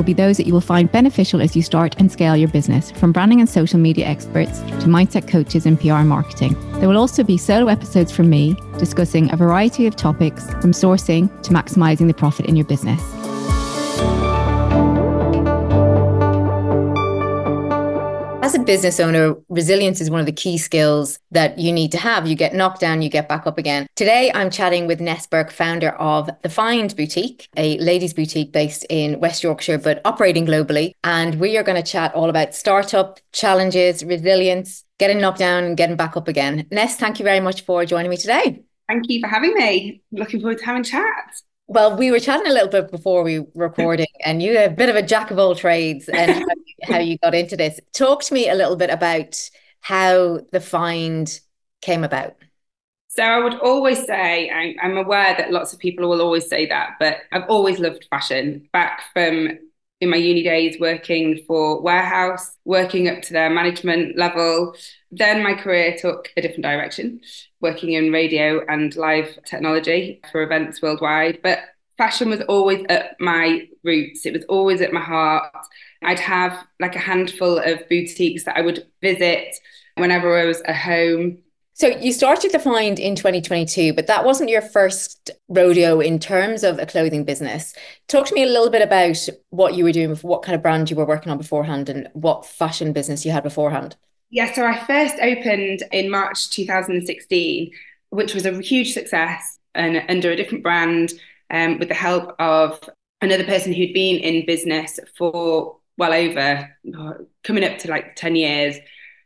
will be those that you will find beneficial as you start and scale your business, from branding and social media experts to mindset coaches and PR marketing. There will also be solo episodes from me discussing a variety of topics from sourcing to maximizing the profit in your business. As a business owner, resilience is one of the key skills that you need to have. You get knocked down, you get back up again. Today, I'm chatting with Ness Burke, founder of The Find Boutique, a ladies' boutique based in West Yorkshire, but operating globally. And we are going to chat all about startup challenges, resilience, getting knocked down and getting back up again. Ness, thank you very much for joining me today. Thank you for having me. Looking forward to having chat. Well, we were chatting a little bit before we recording, and you a bit of a jack of all trades and how, how you got into this. Talk to me a little bit about how the find came about. So I would always say, I'm aware that lots of people will always say that, but I've always loved fashion. Back from in my uni days, working for Warehouse, working up to their management level. Then my career took a different direction working in radio and live technology for events worldwide. But fashion was always at my roots, it was always at my heart. I'd have like a handful of boutiques that I would visit whenever I was at home. So you started the find in 2022, but that wasn't your first rodeo in terms of a clothing business. Talk to me a little bit about what you were doing, what kind of brand you were working on beforehand, and what fashion business you had beforehand. Yeah, so I first opened in March 2016, which was a huge success and under a different brand um, with the help of another person who'd been in business for well over coming up to like 10 years.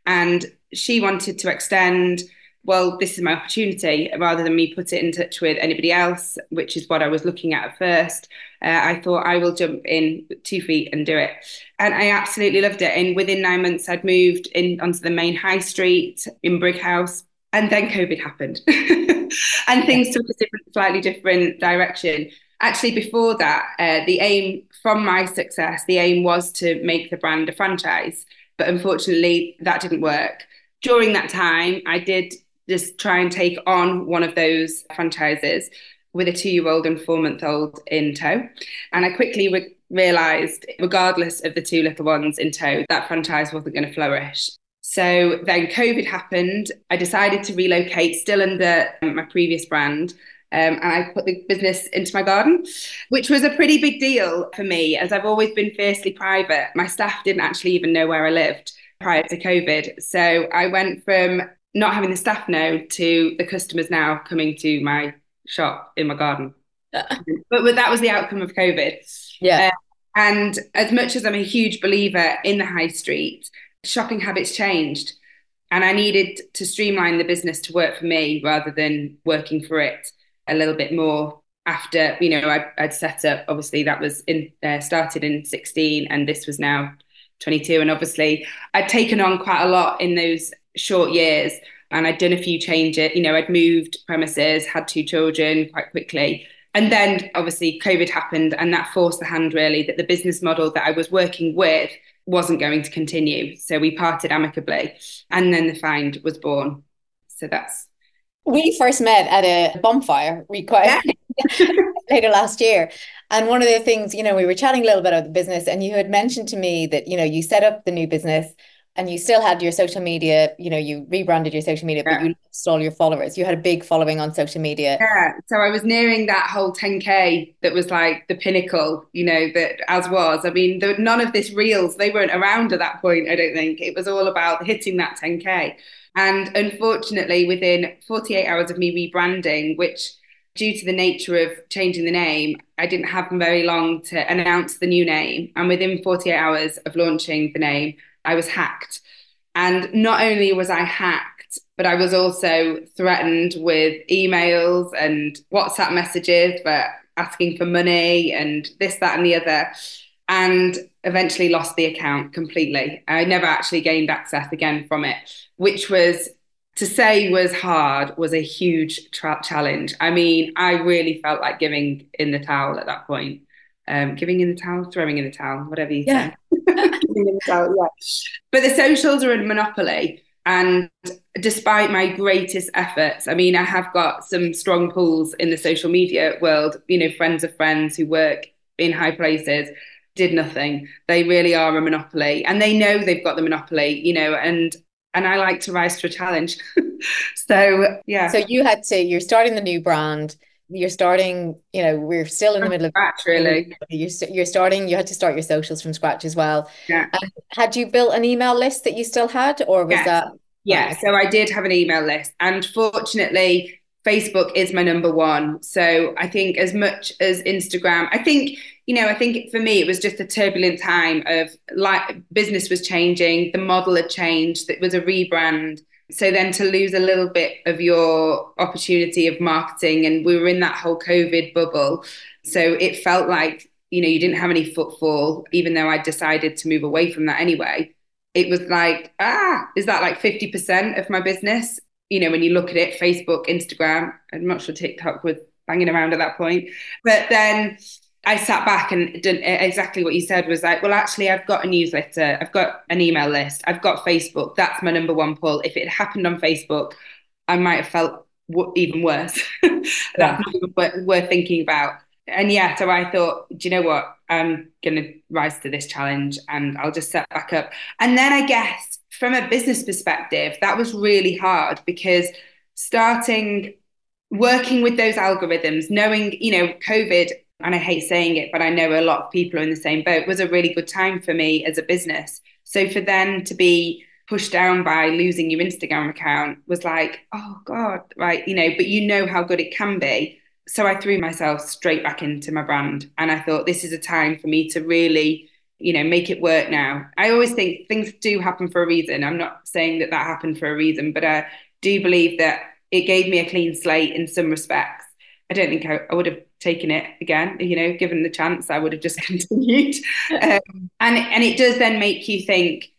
And she wanted to extend well, this is my opportunity rather than me put it in touch with anybody else, which is what I was looking at at first. Uh, I thought I will jump in two feet and do it. And I absolutely loved it. And within nine months, I'd moved in onto the main high street in Brighouse. And then COVID happened and things took a different, slightly different direction. Actually, before that, uh, the aim from my success, the aim was to make the brand a franchise. But unfortunately, that didn't work during that time, I did just try and take on one of those franchises with a two year old and four month old in tow. And I quickly re- realized, regardless of the two little ones in tow, that franchise wasn't going to flourish. So then COVID happened. I decided to relocate, still under my previous brand. Um, and I put the business into my garden, which was a pretty big deal for me, as I've always been fiercely private. My staff didn't actually even know where I lived prior to COVID. So I went from not having the staff know to the customers now coming to my shop in my garden. but, but that was the outcome of COVID. Yeah. Uh, and as much as I'm a huge believer in the high street, shopping habits changed. And I needed to streamline the business to work for me rather than working for it a little bit more after, you know, I, would set up, obviously, that was in uh, started in 16 and this was now 22. And obviously, I'd taken on quite a lot in those short years and I'd done a few changes. You know, I'd moved premises, had two children quite quickly. And then obviously COVID happened, and that forced the hand really that the business model that I was working with wasn't going to continue. So we parted amicably, and then the find was born. So that's. We first met at a bonfire quite yeah. later last year. And one of the things, you know, we were chatting a little bit about the business, and you had mentioned to me that, you know, you set up the new business and you still had your social media, you know, you rebranded your social media, yeah. but you lost all your followers. You had a big following on social media. Yeah. So I was nearing that whole 10K that was like the pinnacle, you know, that as was. I mean, there, none of this reels, they weren't around at that point, I don't think. It was all about hitting that 10K. And unfortunately, within 48 hours of me rebranding, which due to the nature of changing the name, I didn't have very long to announce the new name. And within 48 hours of launching the name, I was hacked. And not only was I hacked, but I was also threatened with emails and WhatsApp messages for asking for money and this, that, and the other. and eventually lost the account completely. I never actually gained access again from it, which was to say was hard was a huge tra- challenge. I mean, I really felt like giving in the towel at that point. Um, giving in the towel, throwing in the towel, whatever you yeah. say. the towel, yeah. But the socials are a monopoly. And despite my greatest efforts, I mean, I have got some strong pulls in the social media world, you know, friends of friends who work in high places did nothing. They really are a monopoly and they know they've got the monopoly, you know, and and I like to rise to a challenge. so yeah. So you had to you're starting the new brand. You're starting, you know, we're still in the middle of scratch, really. You're, you're starting, you had to start your socials from scratch as well. Yeah. And had you built an email list that you still had, or was yes. that? Yeah, so I did have an email list. And fortunately, Facebook is my number one. So I think as much as Instagram, I think, you know, I think for me it was just a turbulent time of like business was changing, the model had changed, it was a rebrand. So then to lose a little bit of your opportunity of marketing, and we were in that whole COVID bubble. So it felt like, you know, you didn't have any footfall, even though I decided to move away from that anyway. It was like, ah, is that like 50% of my business? you know, when you look at it, Facebook, Instagram, I'm not sure TikTok was banging around at that point. But then I sat back and did exactly what you said was like, well, actually, I've got a newsletter, I've got an email list, I've got Facebook. That's my number one pull. If it had happened on Facebook, I might have felt w- even worse. That's yeah. worth thinking about. And yeah, so I thought, do you know what? I'm going to rise to this challenge and I'll just set back up. And then I guess from a business perspective, that was really hard because starting working with those algorithms, knowing, you know, COVID, and I hate saying it, but I know a lot of people are in the same boat, was a really good time for me as a business. So for them to be pushed down by losing your Instagram account was like, oh God, right, you know, but you know how good it can be. So I threw myself straight back into my brand. And I thought this is a time for me to really you know make it work now i always think things do happen for a reason i'm not saying that that happened for a reason but i do believe that it gave me a clean slate in some respects i don't think i, I would have taken it again you know given the chance i would have just continued um, and and it does then make you think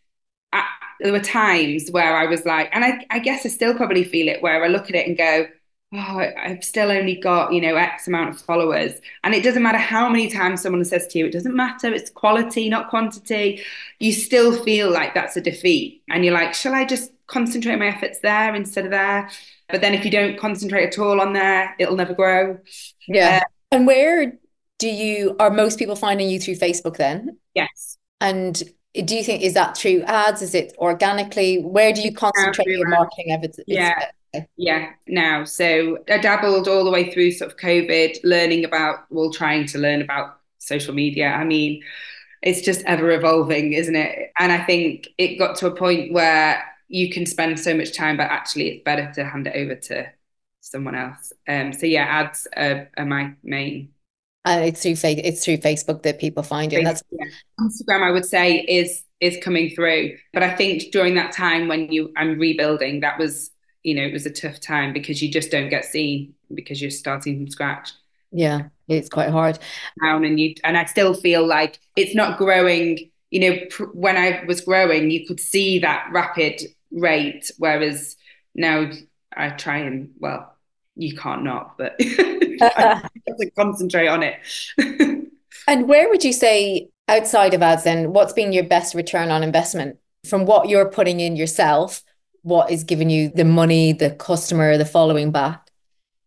I, there were times where i was like and I, I guess i still probably feel it where i look at it and go oh, I've still only got, you know, X amount of followers. And it doesn't matter how many times someone says to you, it doesn't matter, it's quality, not quantity. You still feel like that's a defeat. And you're like, shall I just concentrate my efforts there instead of there? But then if you don't concentrate at all on there, it'll never grow. Yeah. Uh, and where do you, are most people finding you through Facebook then? Yes. And do you think is that through ads is it organically where do you concentrate your marketing efforts yeah yeah, now. So I dabbled all the way through sort of COVID, learning about, well, trying to learn about social media. I mean, it's just ever evolving, isn't it? And I think it got to a point where you can spend so much time, but actually it's better to hand it over to someone else. Um, so yeah, ads are, are my main. And it's through it's through Facebook that people find you. That's yeah. Instagram, I would say, is is coming through. But I think during that time when you I'm rebuilding, that was you know, it was a tough time because you just don't get seen because you're starting from scratch. Yeah, it's quite hard. Down and you and I still feel like it's not growing. You know, pr- when I was growing, you could see that rapid rate, whereas now I try and well, you can't not, but I have to concentrate on it. and where would you say outside of ads then what's been your best return on investment from what you're putting in yourself what is giving you the money, the customer, the following back?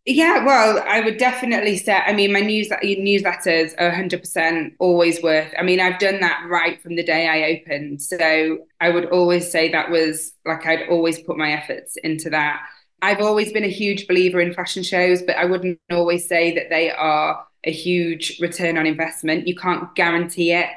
Yeah, well, I would definitely say. I mean, my news newsletters are 100% always worth. I mean, I've done that right from the day I opened, so I would always say that was like I'd always put my efforts into that. I've always been a huge believer in fashion shows, but I wouldn't always say that they are a huge return on investment. You can't guarantee it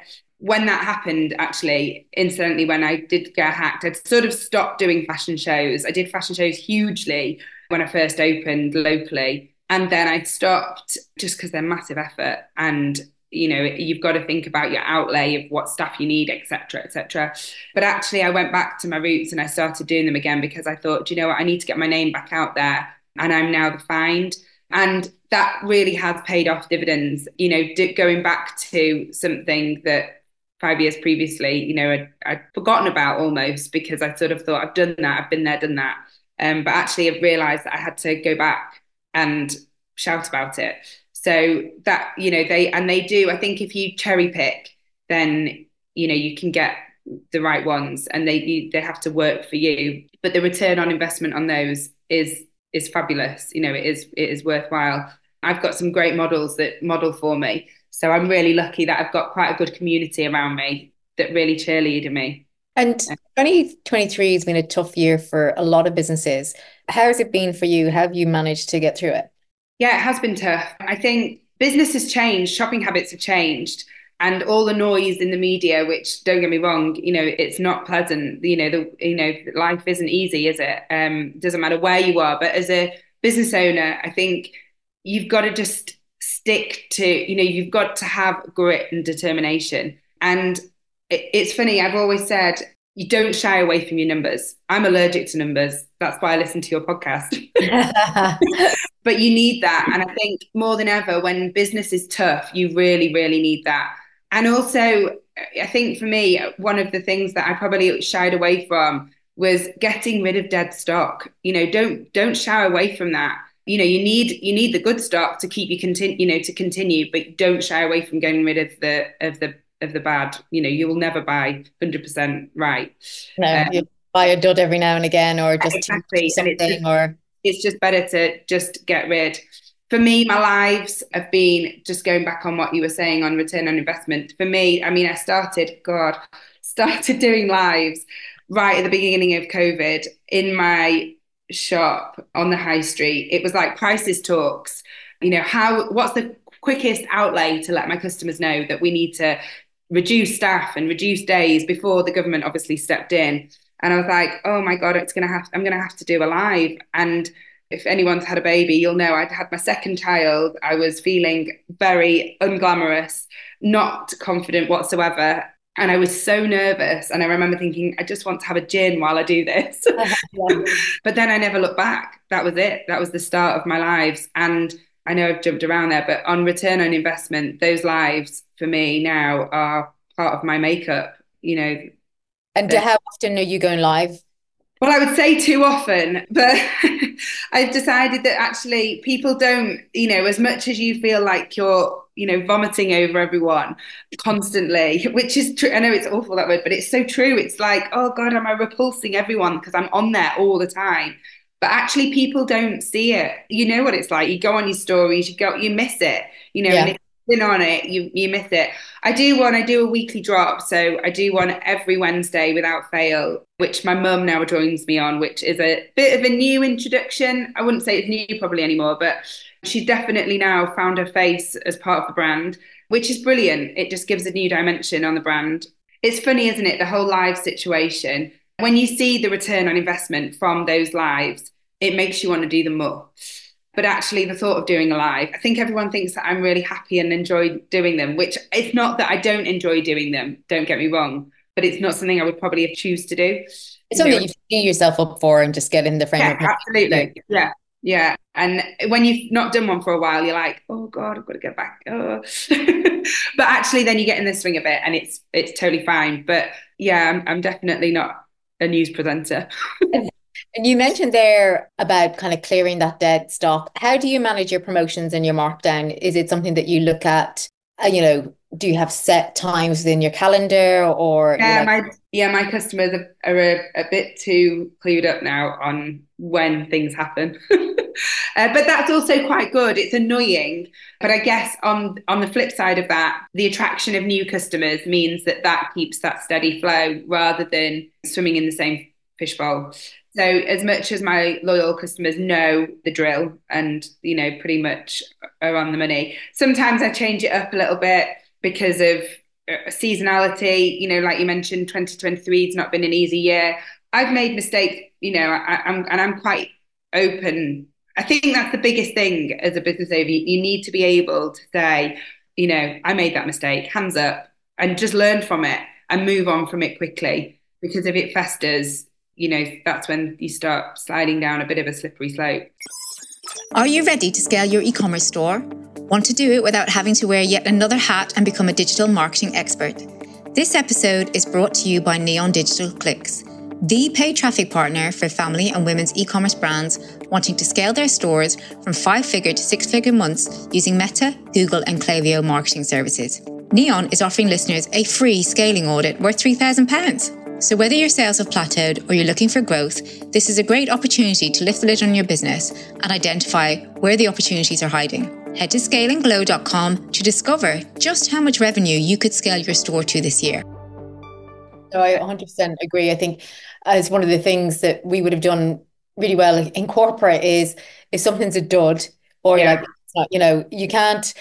when that happened, actually, incidentally, when I did get hacked, I'd sort of stopped doing fashion shows. I did fashion shows hugely when I first opened locally. And then I stopped just because they're massive effort. And, you know, you've got to think about your outlay of what stuff you need, etc., etc. But actually, I went back to my roots and I started doing them again because I thought, you know what, I need to get my name back out there. And I'm now the find. And that really has paid off dividends, you know, going back to something that five years previously, you know, I'd, I'd, forgotten about almost because I sort of thought I've done that, I've been there, done that. Um, but actually, I've realised that I had to go back and shout about it. So that you know they and they do. I think if you cherry pick, then you know you can get the right ones, and they you, they have to work for you. But the return on investment on those is is fabulous. You know, it is it is worthwhile. I've got some great models that model for me. So I'm really lucky that I've got quite a good community around me that really cheerlead me. And 2023 has been a tough year for a lot of businesses. How has it been for you? How have you managed to get through it? Yeah, it has been tough. I think business has changed, shopping habits have changed, and all the noise in the media, which don't get me wrong, you know, it's not pleasant. You know, the you know, life isn't easy, is it? Um, doesn't matter where you are, but as a business owner, I think you've got to just stick to, you know, you've got to have grit and determination. And it, it's funny, I've always said, you don't shy away from your numbers. I'm allergic to numbers. That's why I listen to your podcast. but you need that. And I think more than ever, when business is tough, you really, really need that. And also, I think for me, one of the things that I probably shied away from was getting rid of dead stock. You know, don't don't shy away from that you know you need you need the good stock to keep you continue you know to continue but don't shy away from getting rid of the of the of the bad you know you will never buy 100% right no um, you buy a dud every now and again or just exactly. something it's just, or it's just better to just get rid for me my lives have been just going back on what you were saying on return on investment for me i mean i started god started doing lives right at the beginning of covid in my shop on the high street. It was like prices talks. You know, how what's the quickest outlay to let my customers know that we need to reduce staff and reduce days before the government obviously stepped in. And I was like, oh my God, it's gonna have I'm gonna have to do a live. And if anyone's had a baby, you'll know I'd had my second child. I was feeling very unglamorous, not confident whatsoever. And I was so nervous. And I remember thinking, I just want to have a gin while I do this. but then I never looked back. That was it. That was the start of my lives. And I know I've jumped around there, but on return on investment, those lives for me now are part of my makeup, you know. And how often are you going live? Well, I would say too often, but I've decided that actually people don't, you know, as much as you feel like you're, you know, vomiting over everyone constantly, which is true. I know it's awful that word, but it's so true. It's like, oh God, am I repulsing everyone because I'm on there all the time? But actually, people don't see it. You know what it's like. You go on your stories, you go, you miss it. You know, yeah. and if in on it, you you miss it. I do one. I do a weekly drop, so I do one every Wednesday without fail, which my mum now joins me on, which is a bit of a new introduction. I wouldn't say it's new probably anymore, but she's definitely now found her face as part of the brand, which is brilliant. It just gives a new dimension on the brand. It's funny, isn't it? The whole live situation. When you see the return on investment from those lives, it makes you want to do them more. But actually the thought of doing a live i think everyone thinks that i'm really happy and enjoy doing them which it's not that i don't enjoy doing them don't get me wrong but it's not something i would probably have choose to do. It's something you, you yourself up for and just get in the frame yeah, absolutely. Yeah yeah. And when you've not done one for a while you're like oh god i've got to get back. Oh. but actually then you get in the swing of it and it's it's totally fine. But yeah i'm, I'm definitely not a news presenter And you mentioned there about kind of clearing that dead stock. How do you manage your promotions and your markdown? Is it something that you look at? Uh, you know, do you have set times within your calendar or? Yeah, know, my yeah, my customers are, are a, a, bit too clued up now on when things happen. uh, but that's also quite good. It's annoying, but I guess on on the flip side of that, the attraction of new customers means that that keeps that steady flow rather than swimming in the same fishbowl. So as much as my loyal customers know the drill and you know pretty much are on the money, sometimes I change it up a little bit because of uh, seasonality. You know, like you mentioned, 2023 has not been an easy year. I've made mistakes. You know, I, am and I'm quite open. I think that's the biggest thing as a business owner. You need to be able to say, you know, I made that mistake, hands up, and just learn from it and move on from it quickly. Because if it festers, you know, that's when you start sliding down a bit of a slippery slope. Are you ready to scale your e commerce store? Want to do it without having to wear yet another hat and become a digital marketing expert? This episode is brought to you by Neon Digital Clicks, the paid traffic partner for family and women's e commerce brands wanting to scale their stores from five figure to six figure months using Meta, Google, and Klaviyo marketing services. Neon is offering listeners a free scaling audit worth £3,000. So, whether your sales have plateaued or you're looking for growth, this is a great opportunity to lift the lid on your business and identify where the opportunities are hiding. Head to scalingglow.com to discover just how much revenue you could scale your store to this year. So I 100% agree. I think as one of the things that we would have done really well in corporate is if something's a dud or yeah. like you know you can't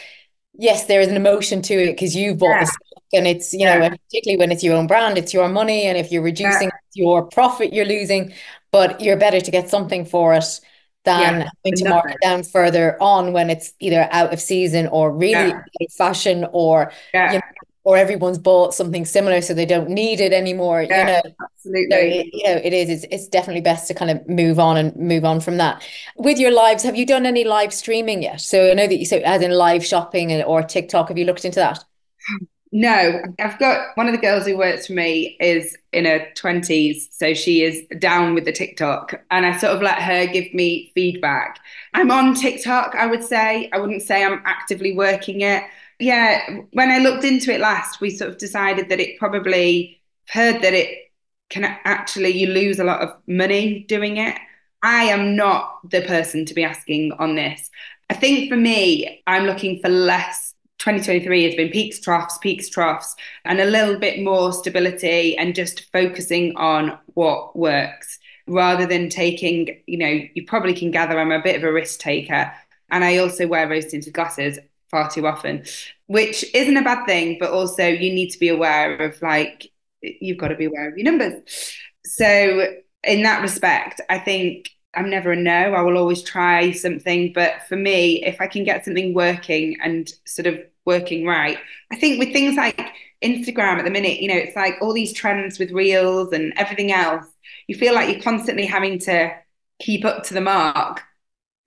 yes there is an emotion to it because you bought yeah. And it's you yeah. know particularly when it's your own brand it's your money. And if you're reducing your profit you're losing. But you're better to get something for it than yeah, having to mark it down further on when it's either out of season or really yeah. fashion or yeah. you know, or everyone's bought something similar so they don't need it anymore yeah, you know absolutely. so it, you know it is. It's, it's definitely best to kind of move on and move on from that. With your lives have you done any live streaming yet? So i know that you say as in live shopping or tiktok have you looked into that no, I've got one of the girls who works for me is in her 20s. So she is down with the TikTok. And I sort of let her give me feedback. I'm on TikTok, I would say. I wouldn't say I'm actively working it. Yeah, when I looked into it last, we sort of decided that it probably heard that it can actually, you lose a lot of money doing it. I am not the person to be asking on this. I think for me, I'm looking for less 2023 has been peaks, troughs, peaks, troughs, and a little bit more stability and just focusing on what works rather than taking, you know, you probably can gather I'm a bit of a risk taker. And I also wear rose tinted glasses far too often, which isn't a bad thing, but also you need to be aware of like, you've got to be aware of your numbers. So, in that respect, I think I'm never a no. I will always try something. But for me, if I can get something working and sort of working right. I think with things like Instagram at the minute, you know, it's like all these trends with reels and everything else, you feel like you're constantly having to keep up to the mark.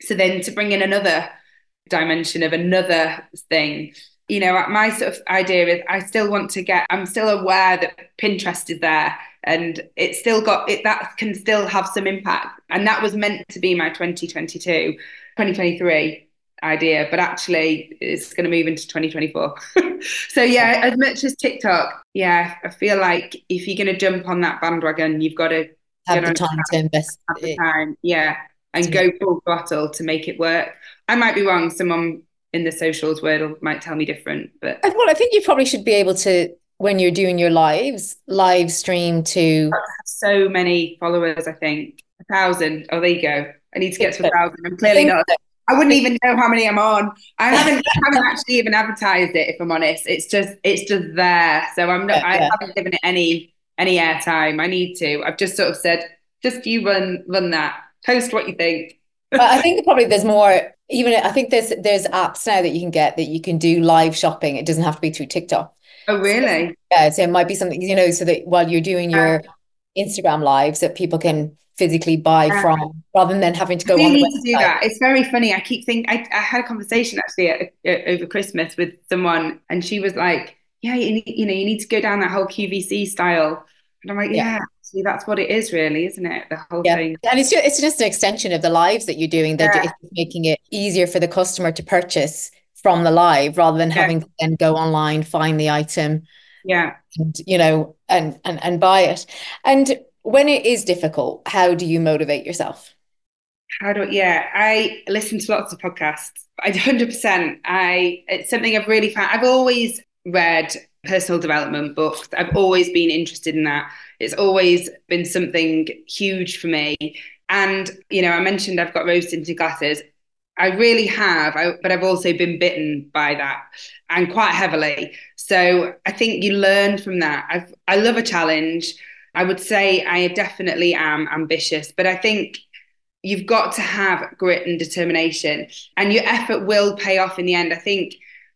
So then to bring in another dimension of another thing, you know, my sort of idea is I still want to get, I'm still aware that Pinterest is there and it's still got it, that can still have some impact. And that was meant to be my 2022, 2023 idea, but actually it's going to move into 2024. so yeah, as much as TikTok, yeah, I feel like if you're going to jump on that bandwagon, you've got to have the time to invest. Have the time, yeah, and go full throttle to make it work. I might be wrong. Someone in the socials world might tell me different, but well, I think you probably should be able to when you're doing your lives live stream to so many followers. I think a thousand. Oh, there you go. I need to get to a thousand. I'm clearly not. I wouldn't even know how many I'm on. I haven't haven't actually even advertised it. If I'm honest, it's just it's just there. So I'm not. Yeah, I haven't given it any any airtime. I need to. I've just sort of said, just you run run that. Post what you think. I think probably there's more. Even I think there's there's apps now that you can get that you can do live shopping. It doesn't have to be through TikTok. Oh really? So, yeah. So it might be something you know, so that while you're doing uh, your Instagram lives, that people can physically buy um, from rather than having to go on need to do that. It's very funny. I keep thinking i, I had a conversation actually at, at, over christmas with someone and she was like yeah you, need, you know you need to go down that whole qvc style. And i'm like yeah, yeah see that's what it is really isn't it? The whole yeah. thing. And it's just, it's just an extension of the lives that you're doing that yeah. making it easier for the customer to purchase from the live rather than yeah. having to then go online find the item yeah. and you know and and and buy it. And when it is difficult, how do you motivate yourself? How do yeah, I listen to lots of podcasts. I 100%. I it's something I've really found. I've always read personal development books. I've always been interested in that. It's always been something huge for me. And you know, I mentioned I've got rose tinted glasses. I really have, I, but I've also been bitten by that and quite heavily. So I think you learn from that. I've, I love a challenge. I would say I definitely am ambitious, but I think you've got to have grit and determination, and your effort will pay off in the end. I think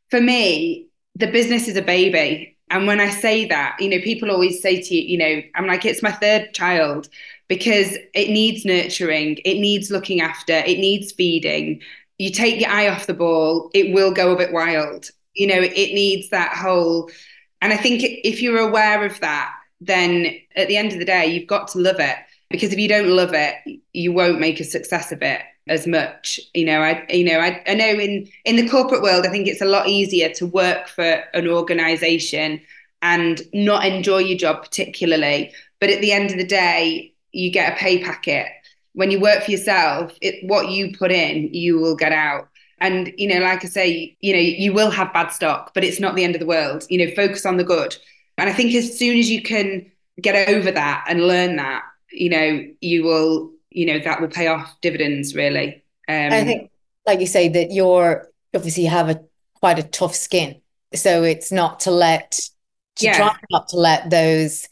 for me, the business is a baby. And when I say that, you know, people always say to you, you know, I'm like, it's my third child because it needs nurturing, it needs looking after, it needs feeding. You take your eye off the ball, it will go a bit wild. You know, it needs that whole And I think if you're aware of that, then at the end of the day, you've got to love it because if you don't love it, you won't make a success of it as much. You know, I you know, I, I know in in the corporate world, I think it's a lot easier to work for an organization and not enjoy your job particularly. But at the end of the day, you get a pay packet. When you work for yourself, it, what you put in, you will get out. And, you know, like I say, you know, you will have bad stock, but it's not the end of the world. You know, focus on the good. And I think as soon as you can get over that and learn that, you know, you will, you know, that will pay off dividends really. Um, I think, like you say, that you're obviously have a quite a tough skin. So it's not to let, to yeah. try not to let those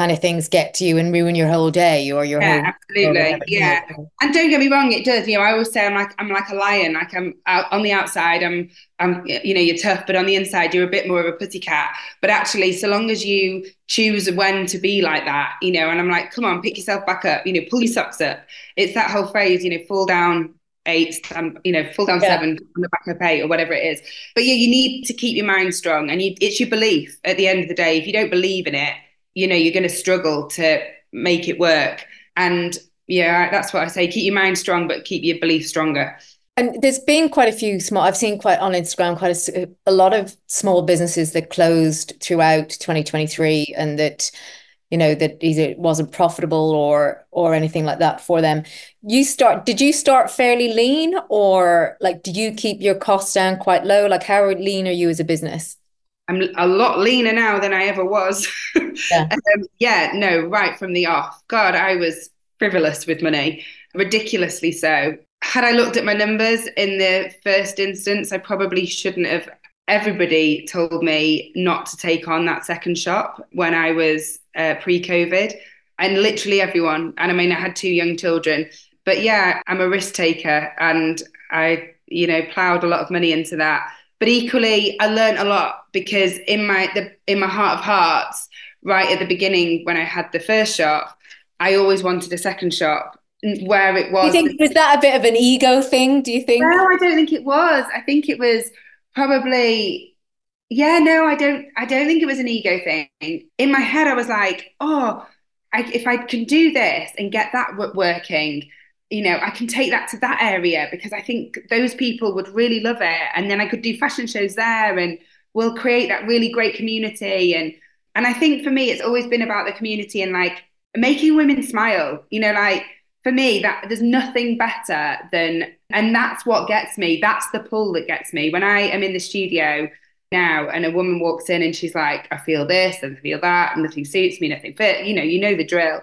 kind of things get to you and ruin your whole day or your yeah, whole absolutely yeah and don't get me wrong it does you know i always say i'm like i'm like a lion like i'm out on the outside i'm i'm you know you're tough but on the inside you're a bit more of a pussycat but actually so long as you choose when to be like that you know and i'm like come on pick yourself back up you know pull your socks up it's that whole phrase you know fall down eight, stand, you know, fall down yeah. seven on the back of eight or whatever it is. But yeah, you need to keep your mind strong, and you, it's your belief. At the end of the day, if you don't believe in it, you know you're going to struggle to make it work. And yeah that's what i say keep your mind strong but keep your belief stronger. And there's been quite a few small i've seen quite on instagram quite a, a lot of small businesses that closed throughout 2023 and that you know that either it wasn't profitable or or anything like that for them. You start did you start fairly lean or like do you keep your costs down quite low? Like how lean are you as a business I'm a lot leaner now than I ever was. Yeah. um, yeah, no, right from the off. God, I was frivolous with money, ridiculously so. Had I looked at my numbers in the first instance, I probably shouldn't have. Everybody told me not to take on that second shop when I was uh, pre COVID, and literally everyone. And I mean, I had two young children, but yeah, I'm a risk taker, and I, you know, plowed a lot of money into that but equally, I learned a lot because in my the in my heart of hearts, right at the beginning when I had the first shop, I always wanted a second shop where it was. Do you think was that a bit of an ego thing? Do you think? No, I don't think it was. I think it was probably yeah no i don't i don't think it was an ego thing in my head i was like oh I, if i can do this and get that working you know, I can take that to that area because I think those people would really love it. And then I could do fashion shows there and we'll create that really great community. And and I think for me, it's always been about the community and like making women smile. You know, like for me, that there's nothing better than and that's what gets me. That's the pull that gets me. When I am in the studio now and a woman walks in and she's like, I feel this and I feel that, and nothing suits me, nothing fit, you know, you know the drill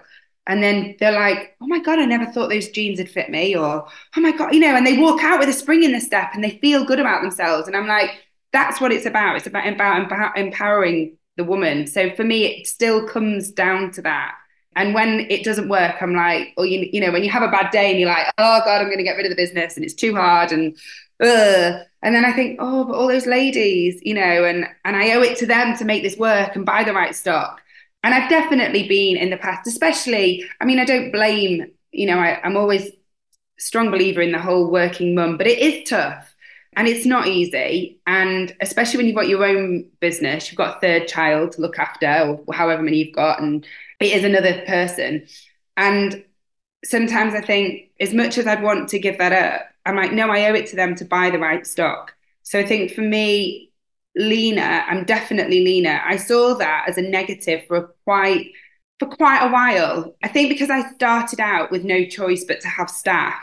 and then they're like, oh my God, I never thought those jeans would fit me. Or, oh my God, you know, and they walk out with a spring in their step and they feel good about themselves. And I'm like, that's what it's about. It's about, about empowering the woman. So for me, it still comes down to that. And when it doesn't work, I'm like, or you, you know, when you have a bad day and you're like, oh God, I'm going to get rid of the business and it's too hard and, ugh. And then I think, oh, but all those ladies, you know, and and I owe it to them to make this work and buy the right stock. And I've definitely been in the past, especially, I mean, I don't blame, you know, I, I'm always strong believer in the whole working mum, but it is tough and it's not easy. And especially when you've got your own business, you've got a third child to look after, or however many you've got, and it is another person. And sometimes I think, as much as I'd want to give that up, I'm like, no, I owe it to them to buy the right stock. So I think for me, leaner. I'm definitely leaner. I saw that as a negative for quite for quite a while. I think because I started out with no choice but to have staff,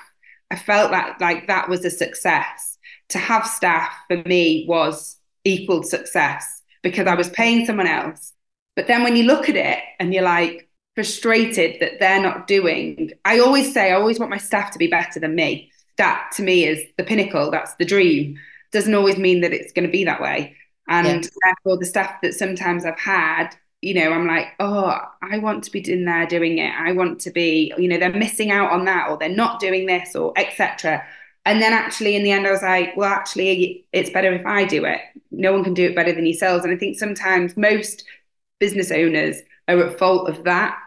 I felt that like that was a success. To have staff for me was equal success because I was paying someone else. But then when you look at it and you're like frustrated that they're not doing, I always say I always want my staff to be better than me. That to me is the pinnacle. That's the dream. Doesn't always mean that it's going to be that way. And yeah. therefore, the stuff that sometimes I've had, you know, I'm like, oh, I want to be in there doing it. I want to be, you know, they're missing out on that, or they're not doing this, or etc. And then actually, in the end, I was like, well, actually, it's better if I do it. No one can do it better than yourselves. And I think sometimes most business owners are at fault of that.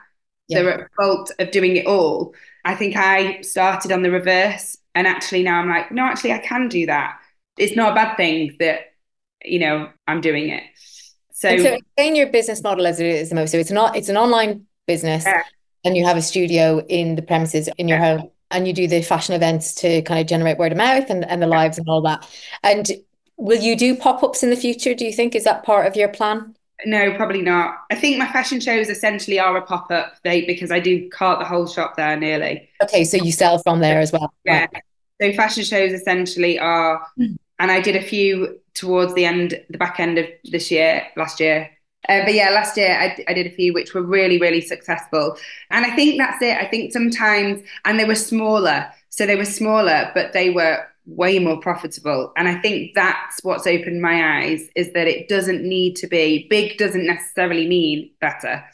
Yeah. They're at fault of doing it all. I think I started on the reverse. And actually, now I'm like, no, actually, I can do that. It's not a bad thing that you know, I'm doing it. So, so explain your business model as it is the most. So it's not it's an online business yeah. and you have a studio in the premises in your yeah. home and you do the fashion events to kind of generate word of mouth and, and the lives and all that. And will you do pop-ups in the future? Do you think is that part of your plan? No, probably not. I think my fashion shows essentially are a pop up they because I do cart the whole shop there nearly. Okay, so you sell from there as well. Yeah. So fashion shows essentially are, mm. and I did a few towards the end, the back end of this year, last year. Uh, but yeah, last year I, I did a few which were really, really successful. And I think that's it. I think sometimes, and they were smaller. So they were smaller, but they were way more profitable. And I think that's what's opened my eyes is that it doesn't need to be big, doesn't necessarily mean better.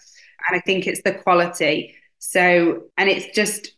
And I think it's the quality. So, and it's just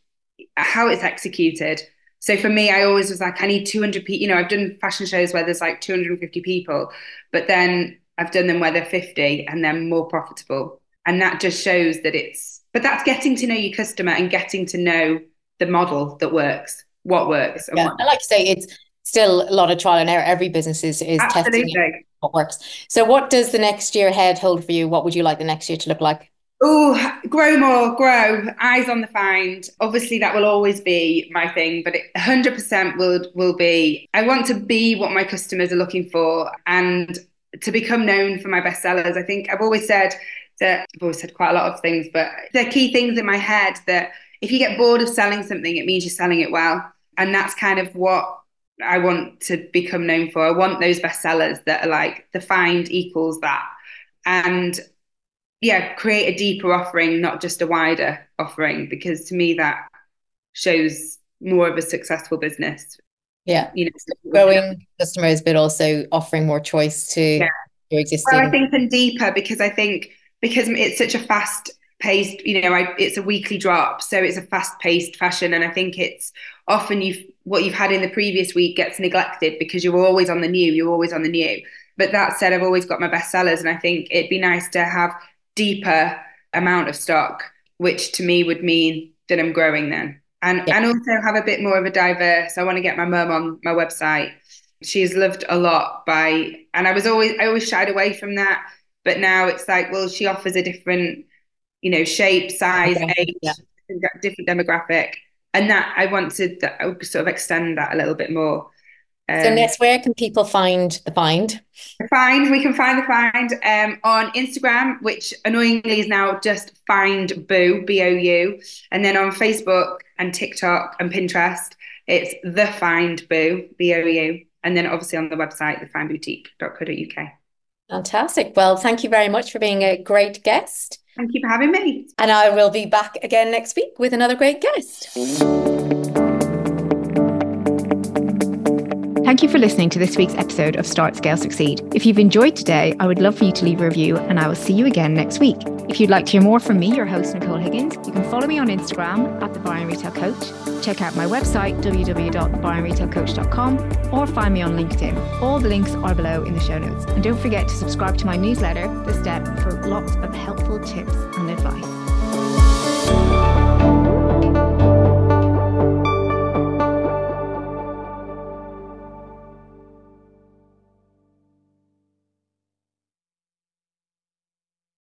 how it's executed. So for me, I always was like, I need 200 people. You know, I've done fashion shows where there's like 250 people, but then I've done them where they're 50 and they're more profitable. And that just shows that it's, but that's getting to know your customer and getting to know the model that works what works. Yeah, what... I like to say it's still a lot of trial and error. Every business is, is testing what works. So, what does the next year ahead hold for you? What would you like the next year to look like? Oh, grow more, grow. Eyes on the find. Obviously, that will always be my thing, but it 100% will will be. I want to be what my customers are looking for, and to become known for my bestsellers. I think I've always said that I've always said quite a lot of things, but are key things in my head that if you get bored of selling something, it means you're selling it well and that's kind of what I want to become known for. I want those bestsellers that are like the find equals that. And yeah, create a deeper offering, not just a wider offering, because to me that shows more of a successful business. Yeah. You know, growing customers, but also offering more choice to yeah. your existing. Well, I think and deeper because I think because it's such a fast paced, you know, I, it's a weekly drop. So it's a fast paced fashion. And I think it's often you've what you've had in the previous week gets neglected because you're always on the new, you're always on the new. But that said, I've always got my best sellers, and I think it'd be nice to have deeper amount of stock, which to me would mean that I'm growing then. And yeah. and also have a bit more of a diverse. I want to get my mum on my website. She's loved a lot by and I was always I always shied away from that. But now it's like, well, she offers a different, you know, shape, size, okay. age, yeah. different demographic and that I want to sort of extend that a little bit more. Um, so, Ness, where can people find the find? The find, we can find the find um, on Instagram, which annoyingly is now just find bou, B O U. And then on Facebook and TikTok and Pinterest, it's the find bou, B O U. And then obviously on the website, thefindboutique.co.uk. Fantastic. Well, thank you very much for being a great guest. Thank you for having me. And I will be back again next week with another great guest. Thank you for listening to this week's episode of Start Scale Succeed. If you've enjoyed today, I would love for you to leave a review and I will see you again next week. If you'd like to hear more from me, your host, Nicole Higgins, you can follow me on Instagram at the Buyer and Retail Coach. Check out my website, www.buyerandretailcoach.com, or find me on LinkedIn. All the links are below in the show notes. And don't forget to subscribe to my newsletter, The Step, for lots of helpful tips and advice.